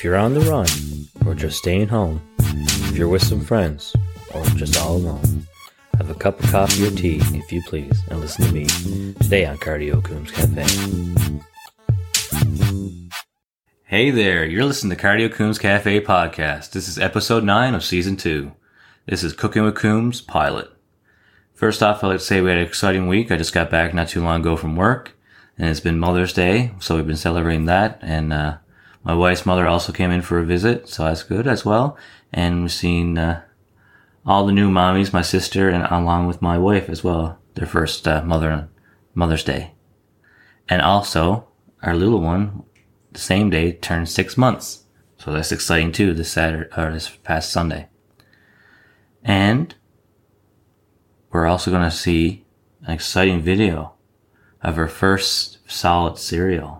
If you're on the run, or just staying home, if you're with some friends, or just all alone, have a cup of coffee or tea, if you please, and listen to me today on Cardio Coombs Cafe. Hey there, you're listening to Cardio Coombs Cafe podcast. This is episode 9 of season 2. This is Cooking with Coombs pilot. First off, I'd like to say we had an exciting week. I just got back not too long ago from work, and it's been Mother's Day, so we've been celebrating that. And uh, my wife's mother also came in for a visit, so that's good as well. And we've seen uh, all the new mommies, my sister, and along with my wife as well, their first uh, mother Mother's Day. And also, our little one, the same day, turned six months. So that's exciting too, this Saturday, or this past Sunday. And we're also going to see an exciting video of her first solid cereal.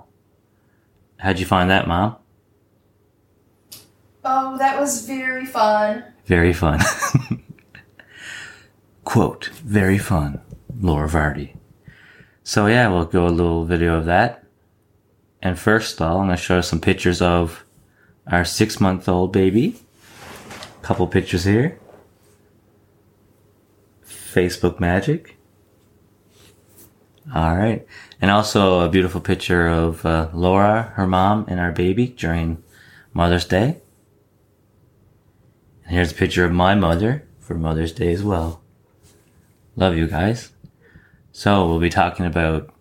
How'd you find that, Mom? Oh, that was very fun. Very fun. Quote, very fun, Laura Vardy. So yeah, we'll go a little video of that. And first of all, I'm going to show you some pictures of our six month old baby. Couple pictures here. Facebook magic. All right. And also a beautiful picture of uh, Laura, her mom, and our baby during Mother's Day. And here's a picture of my mother for Mother's Day as well. Love you guys. So we'll be talking about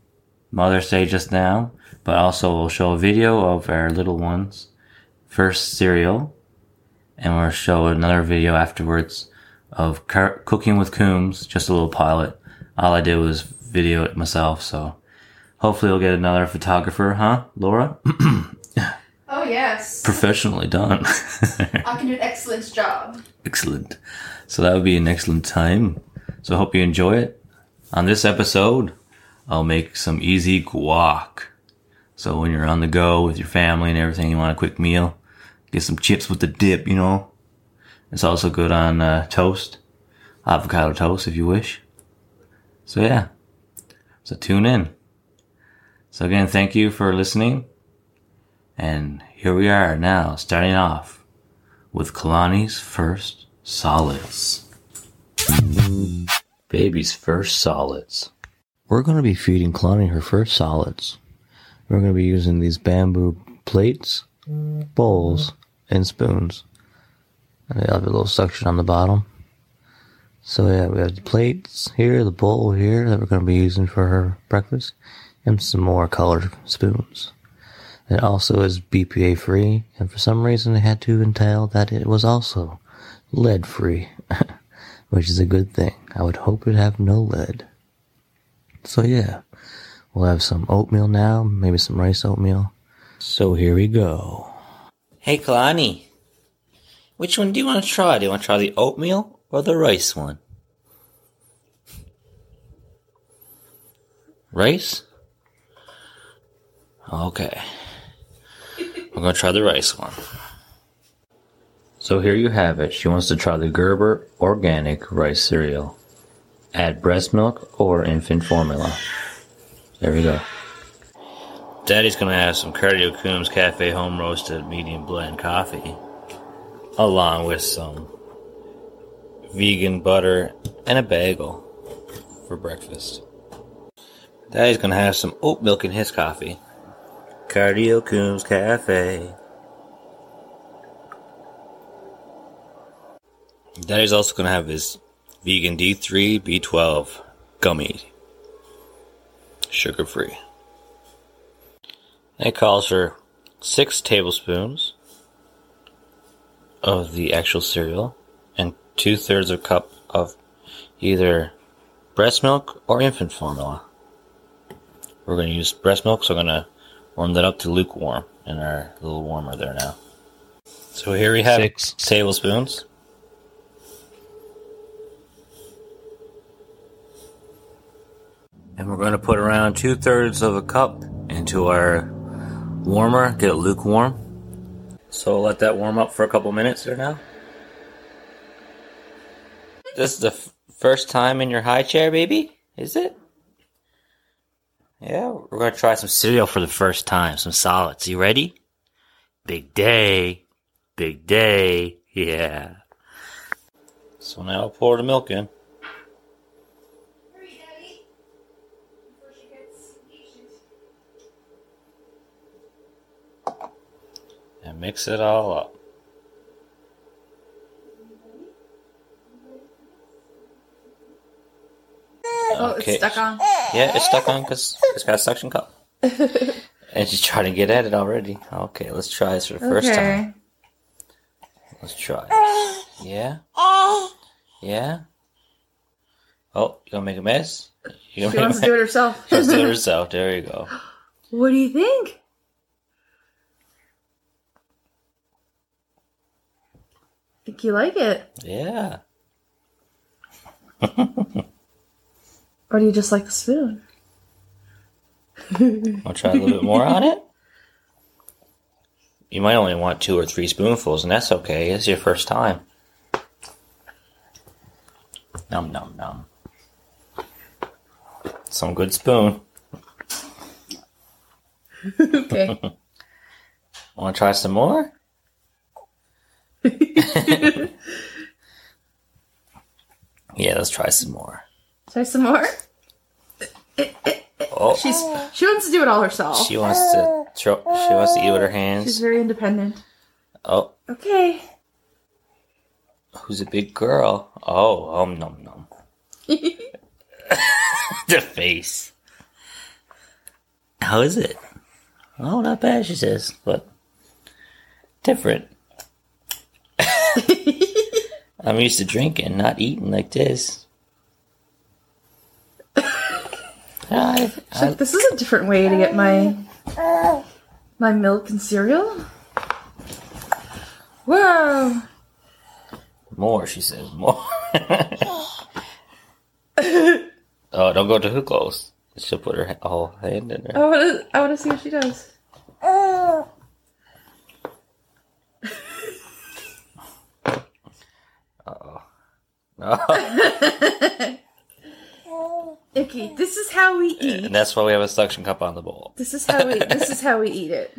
Mother's Day just now, but also we'll show a video of our little ones' first cereal, and we'll show another video afterwards of cooking with Coombs, just a little pilot. All I did was video it myself, so hopefully we'll get another photographer, huh, Laura? Oh, yes. Professionally done. I can do an excellent job. excellent. So that would be an excellent time. So I hope you enjoy it. On this episode, I'll make some easy guac. So when you're on the go with your family and everything, you want a quick meal, get some chips with the dip, you know. It's also good on uh, toast, avocado toast if you wish. So yeah, so tune in. So again, thank you for listening. And here we are now, starting off with Kalani's first solids. Baby's first solids. We're going to be feeding Kalani her first solids. We're going to be using these bamboo plates, bowls, and spoons. And they have a little suction on the bottom. So yeah, we have the plates here, the bowl here that we're going to be using for her breakfast, and some more colored spoons. It also is BPA free, and for some reason they had to entail that it was also lead free, which is a good thing. I would hope it have no lead. So yeah, we'll have some oatmeal now, maybe some rice oatmeal. So here we go. Hey Kalani, which one do you want to try? Do you want to try the oatmeal or the rice one? Rice? Okay. We're going to try the rice one. So here you have it. She wants to try the Gerber organic rice cereal. Add breast milk or infant formula. There we go. Daddy's going to have some Cardio Coombs Cafe home roasted medium blend coffee, along with some vegan butter and a bagel for breakfast. Daddy's to have some oat milk in his coffee. Cardio Coombs Cafe. Daddy's also to have his vegan D3 B12 gummy. Sugar free. It calls for six tablespoons of the actual cereal and two thirds of a cup of either breast milk or infant formula. We're going to use breast milk, so I'm going to warm that up to lukewarm in our little warmer there now. So here we have Six. tablespoons. And we're going to put around two thirds of a cup into our warmer, get it lukewarm. So let that warm up for a couple minutes there now. This is the f- first time in your high chair, baby? Is it? Yeah, we're going to try some cereal for the first time, some solids. You ready? Big day. Big day. Yeah. So now I'll pour the milk in. Hurry, Daddy. Before she gets anxious. And mix it all up. Oh, it's stuck on. Yeah, it's stuck on because it's got a suction cup. and she's trying to get at it already. Okay, let's try this for the first time. Let's try it. Yeah? Yeah? Oh, you gonna make a mess? You She gonna wants to do it herself. mess? Let's do it herself. There you go. what do you think? Think you like it? Yeah. Or do you just like the spoon? Wanna try a little bit more on it? You might only want two or three spoonfuls, and that's okay. It's your first time. Num num num. Some good spoon. okay. Want to try some more? yeah, let's try some more. Try some more? Oh, She's she wants to do it all herself. she wants to throw. She wants to eat with her hands. She's very independent. Oh, Okay. who's a big girl? Oh, um, num num. the face. How is it? Oh, not bad, she says, but different. I'm used to drinking, not eating like this. I, She's like, this is a different way to get my my milk and cereal. Whoa! more, she says, more. oh, don't go too close. She'll put her whole hand in there. I want to. I want to see what she does. Icky, this is how we eat. And that's why we have a suction cup on the bowl. This is how we. This is how we eat it.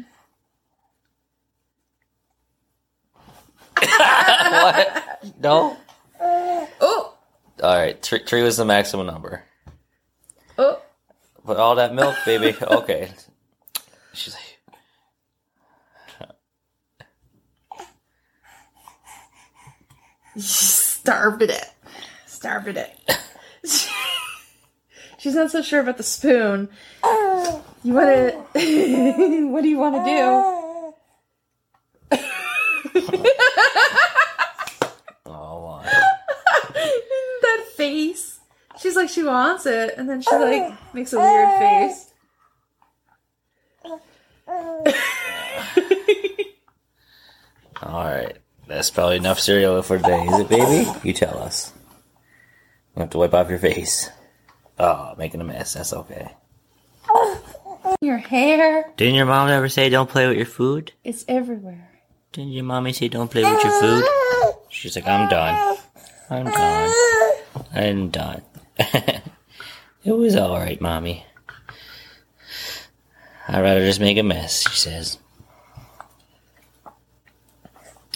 what? No? Oh, Alright, three, three was the maximum number. oh. But all that milk, baby. Okay. She's like, Starved it. Starved it. She's not so sure about the spoon. Oh. You want to? what do you want to do? oh, my. that face. She's like she wants it, and then she like makes a weird face. Alright. That's probably enough cereal for today, is it, baby? You tell us. You have to wipe off your face. Oh, making a mess. That's okay. Your hair Didn't your mom ever say don't play with your food? It's everywhere. Didn't your mommy say don't play with your food? She's like, I'm done. I'm done. I'm done. it was alright, mommy. I'd rather just make a mess, she says.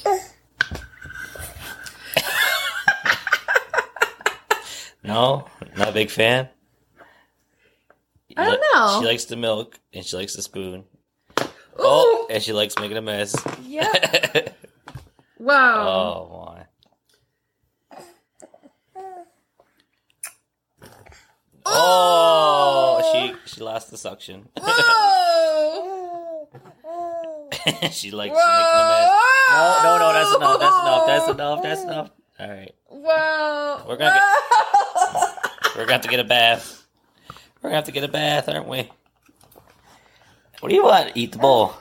no? Not a big fan? I don't know. She likes the milk and she likes the spoon. Ooh, Oh, and she likes making a mess. yeah. Wow. Oh my. Oh, she she lost the suction. Whoa. she likes making a mess. No, no, no, that's enough. That's enough. That's enough. That's enough. All right, Wow. We're gonna we're gonna have to get a bath. We're gonna have to get a bath, aren't we? What do you want? Eat the bowl.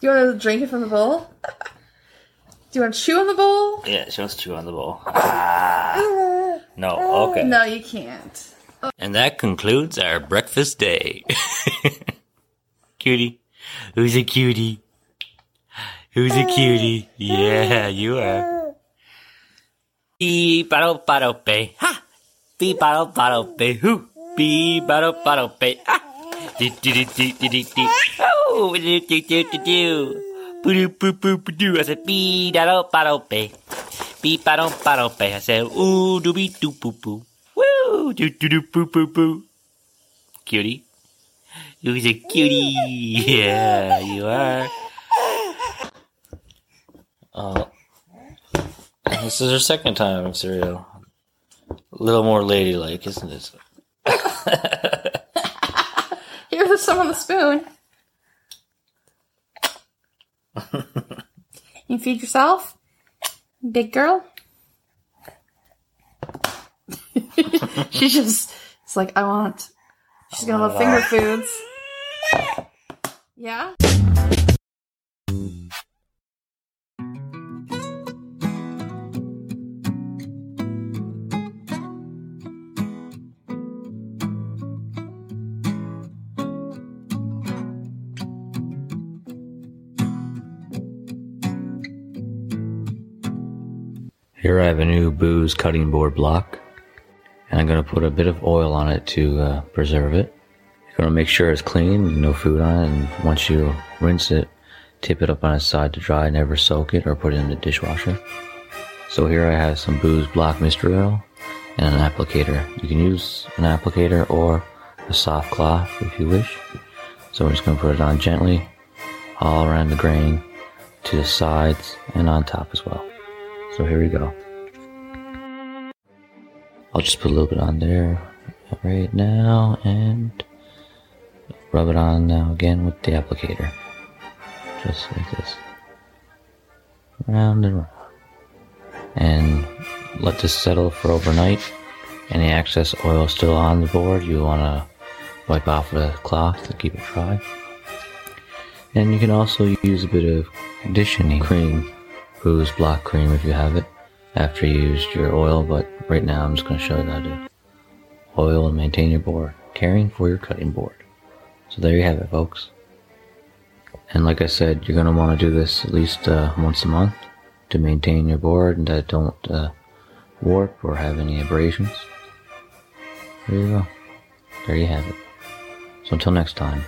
Do you want to drink it from the bowl? Do you want to chew on the bowl? Yeah, she wants to chew on the bowl. Ah. No, okay. No, you can't. And that concludes our breakfast day. cutie. Who's a cutie? Who's a cutie? Yeah, you are. Beep bottle bottle bay. Ha! Beep bottle bottle bay. Who? Beep bottle bottle bay. Ah! Do do do do do do do. Oh! Do do do do do. boo boo boo boo doo. I said bee da do ba do be. Beep ba do ba do be. I said ooh doo be doo boo boo. Woo doo doo doo boo boo boo. Cutie. You're a cutie. Yeah, you are. Oh. This is her second time in cereal. A little more ladylike, isn't it? Here, there's some on the spoon. you feed yourself, big girl. she just, it's like, I want. She's gonna love finger foods. Yeah? Here I have a new Boos cutting board block, and I'm going to put a bit of oil on it to uh, preserve it. You're going to make sure it's clean, no food on it, and once you rinse it, tip it up on its side to dry, never soak it or put it in the dishwasher. So here I have some Boos block mystery oil and an applicator. You can use an applicator or a soft cloth if you wish. So we're just going to put it on gently all around the grain, to the sides, and on top as well. So here we go. I'll just put a little bit on there right now and rub it on now again with the applicator. Just like this. Round and round. And let this settle for overnight. Any excess oil still on the board, you want to wipe off with a cloth to keep it dry. And you can also use a bit of conditioning cream Boos block cream if you have it after you used your oil, but right now I'm just going to show you how to oil and maintain your board, caring for your cutting board. So there you have it, folks. And like I said, you're going to want to do this at least uh, once a month to maintain your board and that don't uh, warp or have any abrasions. There you go. There you have it. So until next time,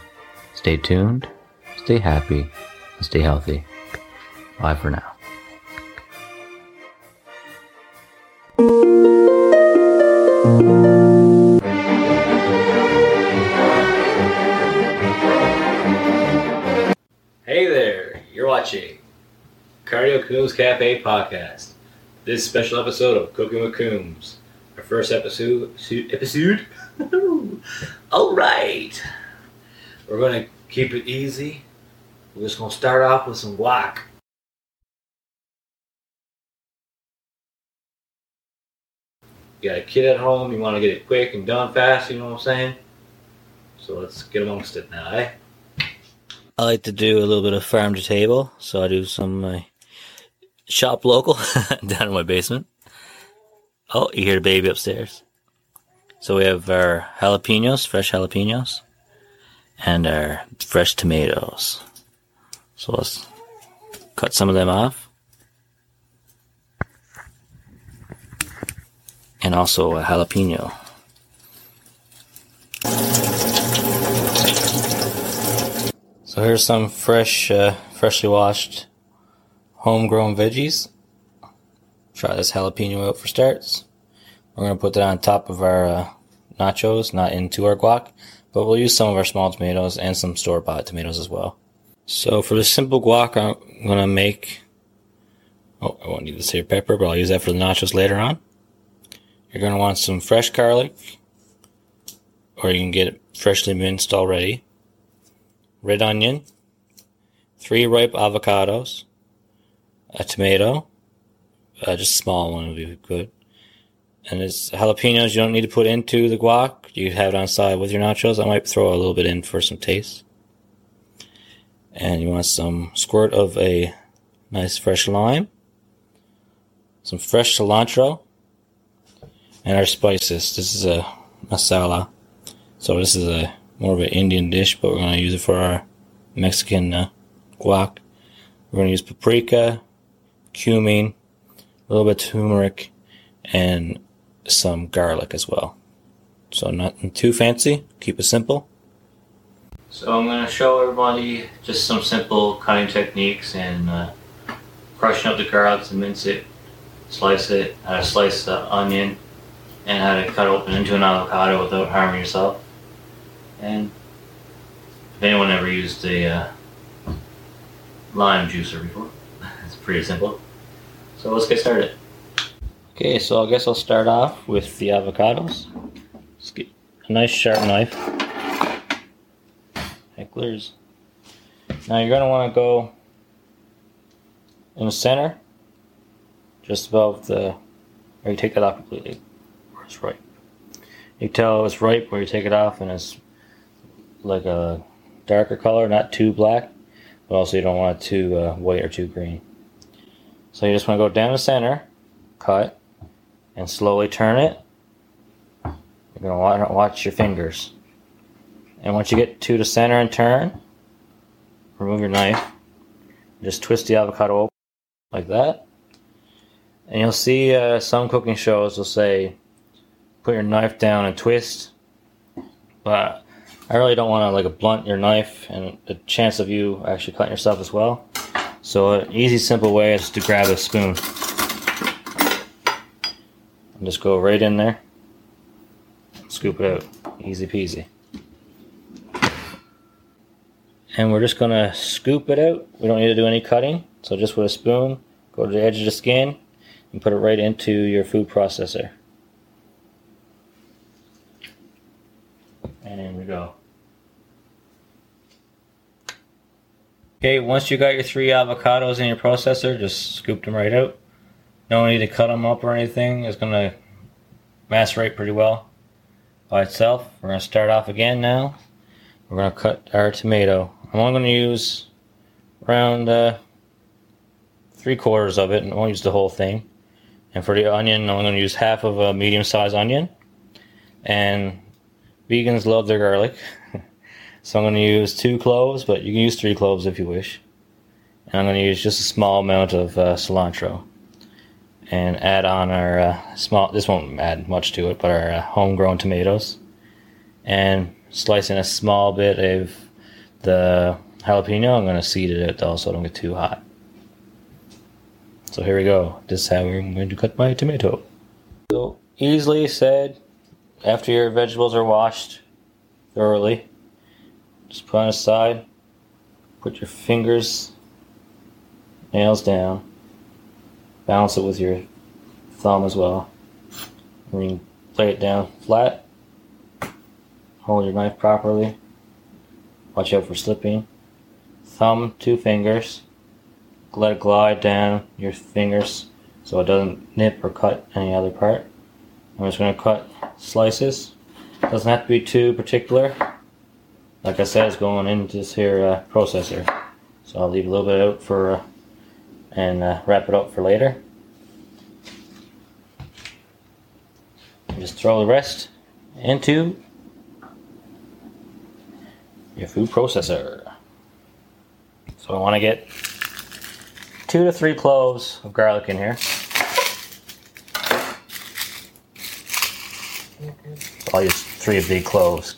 stay tuned, stay happy, and stay healthy. Bye for now. Coombs Cafe Podcast. This special episode of Cooking with Coombs. Our first episode. Episode? Alright! We're gonna keep it easy. We're just gonna start off with some guac. You got a kid at home, you want to get it quick and done fast, you know what I'm saying? So let's get amongst it now, eh? I like to do a little bit of farm to table, so I do some uh, shop local down in my basement. Oh, you hear the baby upstairs. So we have our jalapenos, fresh jalapenos, and our fresh tomatoes. So let's cut some of them off. And also a jalapeno. So here's some fresh, uh, freshly washed, homegrown veggies. Try this jalapeno out for starts. We're gonna put that on top of our uh, nachos, not into our guac, but we'll use some of our small tomatoes and some store-bought tomatoes as well. So for the simple guac, I'm gonna make. Oh, I won't need this here pepper, but I'll use that for the nachos later on. You're gonna want some fresh garlic, or you can get it freshly minced already red onion, three ripe avocados, a tomato, uh, just a small one would be good. And it's jalapenos you don't need to put into the guac. You have it on side with your nachos. I might throw a little bit in for some taste. And you want some squirt of a nice fresh lime, some fresh cilantro, and our spices. This is a masala. So this is a more of an Indian dish, but we're going to use it for our Mexican uh, guac. We're going to use paprika, cumin, a little bit turmeric, and some garlic as well. So nothing too fancy. Keep it simple. So I'm going to show everybody just some simple cutting techniques and uh, crushing up the garlic to mince it, slice it, how to slice the onion, and how to cut open into an avocado without harming yourself. And if anyone ever used a uh, lime juicer before, pretty simple. So let's get started. Okay, so I guess I'll start off with the avocados. Get a nice sharp knife. Henckels. Now you're gonna want to go in the center, just above the, or you take that off completely, where it's ripe. You tell it's ripe where you take it off and it's like a darker color, not too black, but also you don't want it too uh, white or too green. So you just want to go down the center, cut, and slowly turn it. You're going to watch, your fingers. And once you get to the center and turn, remove your knife. Just twist the avocado open like that. And you'll see uh, some cooking shows will say, put your knife down and twist. But I really don't want to like blunt your knife and the chance of you actually cutting yourself as well. So an easy, simple way is to grab a spoon. And just go right in there. Scoop it out. Easy peasy. And we're just gonna scoop it out. We don't need to do any cutting. So just with a spoon, go to the edge of the skin and put it right into your food processor. And we go. Okay, once you got your three avocados in your processor, just scoop them right out. No need to cut them up or anything. It's gonna macerate pretty well by itself. We're gonna start off again now. We're gonna cut our tomato. I'm only gonna use around uh, three quarters of it, and I won't use the whole thing. And for the onion, I'm gonna use half of a medium-sized onion. And vegans love their garlic. So I'm going to use two cloves, but you can use three cloves if you wish. And I'm going to use just a small amount of uh, cilantro. And add on our uh, small, this won't add much to it, but our uh, homegrown tomatoes. And slice in a small bit of the jalapeno. I'm going to seed it though so it don't get too hot. So here we go. This is how I'm going to cut my tomato. So easily said, after your vegetables are washed thoroughly, just put on a side. Put your fingers, nails down. Balance it with your thumb as well. And you lay it down flat. Hold your knife properly. Watch out for slipping. Thumb, two fingers. Let it glide down your fingers so it doesn't nip or cut any other part. I'm just going to cut slices. Doesn't have to be too particular like I said, it's going into this here uh, processor. So I'll leave a little bit out for uh, and uh, wrap it up for later. And just throw the rest into your food processor. So I want to get two to three cloves of garlic in here. I'll use three big cloves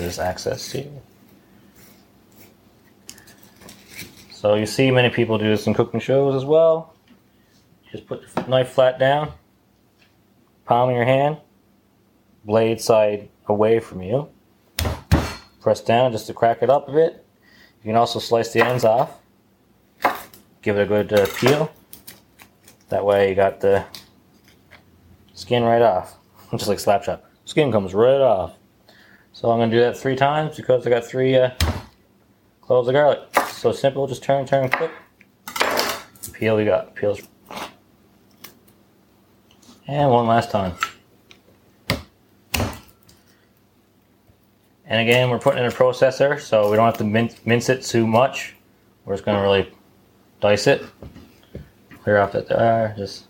there's access to. So you see many people do this in cooking shows as well. Just put the knife flat down, palm of your hand, blade side away from you. Press down just to crack it up a bit. You can also slice the ends off. Give it a good uh, peel. That way you got the skin right off. Just like slap chop. Skin comes right off. So I'm to do that three times because I got three uh, cloves of garlic. So simple, just turn, turn, quick. Peel we got, peels. And one last time. And again, we're putting in a processor, so we don't have to mince, mince it too much. We're just to really dice it. Clear off that there. Just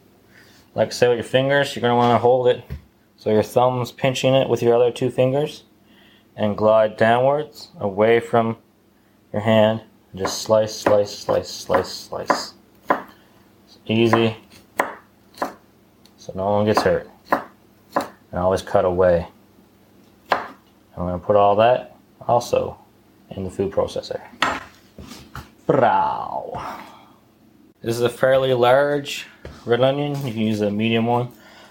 like I said with your fingers, you're want to hold it so your thumb's pinching it with your other two fingers and glide downwards away from your hand. Just slice, slice, slice, slice, slice. It's easy, so no one gets hurt. And always cut away. I'm going to put all that also in the food processor. Brow. This is a fairly large red onion. You can use a medium one.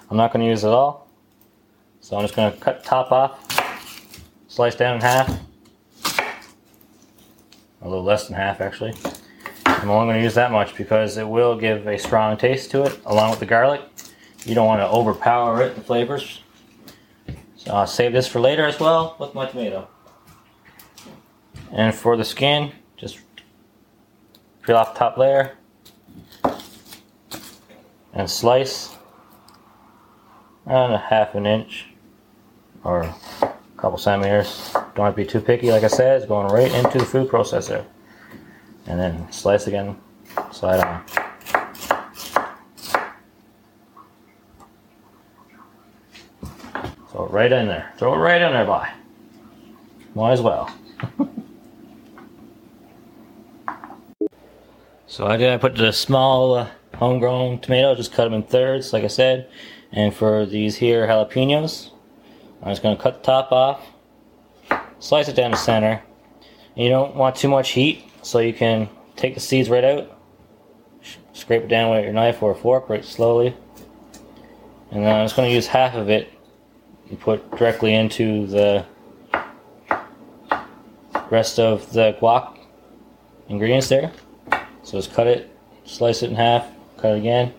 I'm not going to use it all. So I'm just going to cut top off, slice down in half. A little less than half actually. I'm only going to use that much because it will give a strong taste to it along with the garlic. You don't want to overpower it, the flavors. So I'll save this for later as well with my tomato. And for the skin, just peel off the top layer and slice around a half an inch or couple centimeters. Don't have to be too picky, like I said, it's going right into the food processor. And then slice again, slide on. So right in there. Throw it right in there, boy. Might as well. so I did. I put the small uh, homegrown tomatoes, Just cut them in thirds, like I said. And for these here jalapenos, I'm just gonna cut the top off, slice it down the center. You don't want too much heat, so you can take the seeds right out, scrape it down with your knife or fork, right slowly. And then I'm just gonna use half of it and put directly into the rest of the guac ingredients there. So just cut it, slice it in half, cut it again,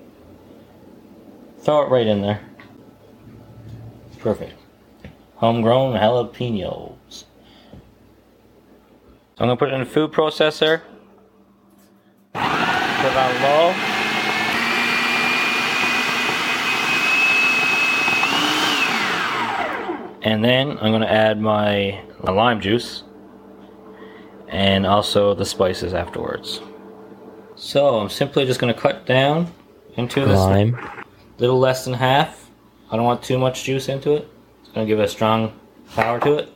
throw it right in there. Perfect. Homegrown jalapenos. So I'm gonna put it in the food processor. Put it on low. And then I'm going to add my lime juice and also the spices afterwards. So I'm simply just going to cut down into this Lime. little less than half. I don't want too much juice into it. To give a strong power to it.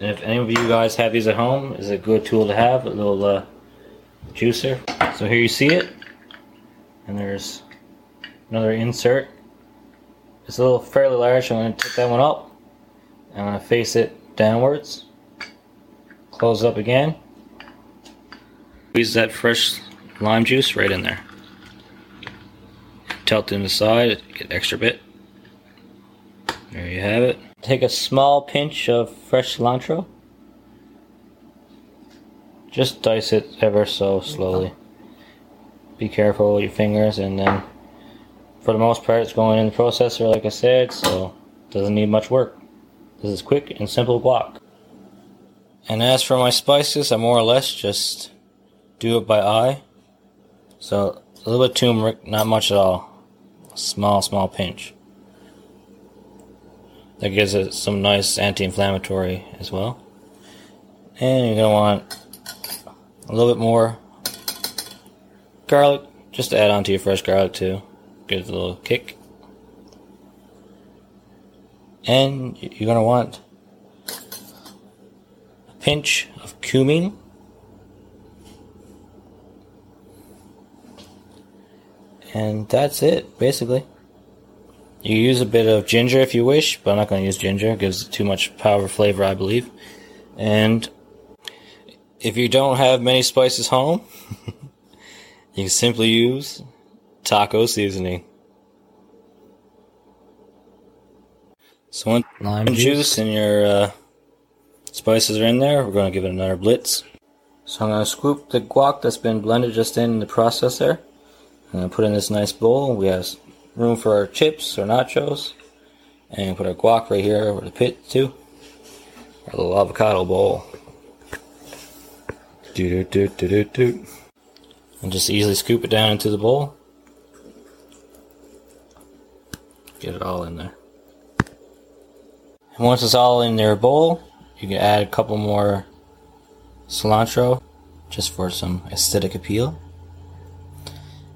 And if any of you guys have these at home, is a good tool to have, a little uh, juicer. So here you see it. And there's another insert. It's a little fairly large, I'm to take that one up. I'm to face it downwards. Close it up again. Squeeze that fresh lime juice right in there. Tilt it in the side, get extra bit. There you have it. Take a small pinch of fresh cilantro. Just dice it ever so slowly. Be careful with your fingers, and then for the most part, it's going in the processor, like I said, so doesn't need much work. This is quick and simple guac. And as for my spices, I more or less just do it by eye. So a little bit turmeric, not much at all. Small, small pinch. That gives it some nice anti-inflammatory as well. And you're gonna want a little bit more garlic, just to add on to your fresh garlic too. Gives it a little kick. And you're gonna want a pinch of cumin. And that's it, basically. You use a bit of ginger if you wish, but I'm not going to use ginger. It gives too much power flavor, I believe. And if you don't have many spices home, you can simply use taco seasoning. So once Lime juice, juice. and your uh, spices are in there, we're going to give it another blitz. So I'm going to scoop the guac that's been blended just in the processor. I'm going to put in this nice bowl. We have room for our chips or nachos. And put our guac right here over the pit too. Our little avocado bowl. Do do do do do do. And just easily scoop it down into the bowl. Get it all in there. And once it's all in their bowl, you can add a couple more cilantro just for some aesthetic appeal.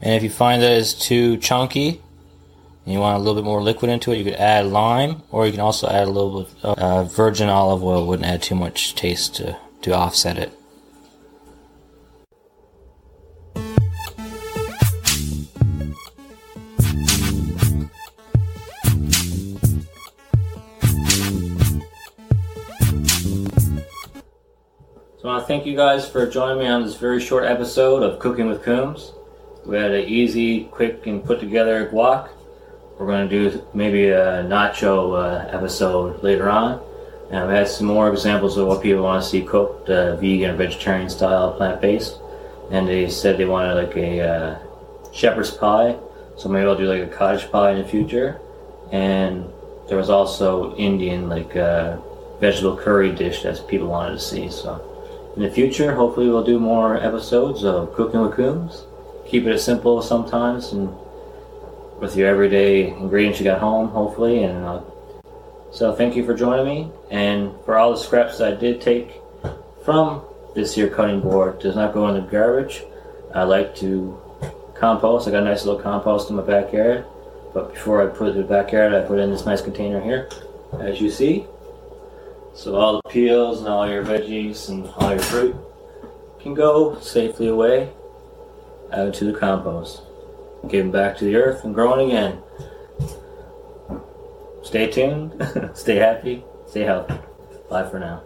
And if you find that it's too chunky you want a little bit more liquid into it, you could add lime, or you can also add a little bit of uh, virgin olive oil. Wouldn't add too much taste to, to offset it. So I want to thank you guys for joining me on this very short episode of Cooking with Coombs. We had an easy, quick, and put together guac. We're going to do maybe a nacho uh, episode later on. And I've had some more examples of what people want to see cooked, uh, vegan or vegetarian style, plant based. And they said they wanted like a uh, shepherd's pie. So maybe I'll do like a cottage pie in the future. And there was also Indian like uh, vegetable curry dish that people wanted to see. So in the future, hopefully we'll do more episodes of Cooking with Coombs. Keep it simple sometimes and with your everyday ingredients you got home, hopefully. And uh, so thank you for joining me. And for all the scraps that I did take from this here cutting board, does not go in the garbage. I like to compost. I got a nice little compost in my backyard. But before I put it in the backyard, I put it in this nice container here, as you see. So all the peels and all your veggies and all your fruit can go safely away out to the compost. Getting back to the earth and growing again. Stay tuned, stay happy, stay healthy. Bye for now.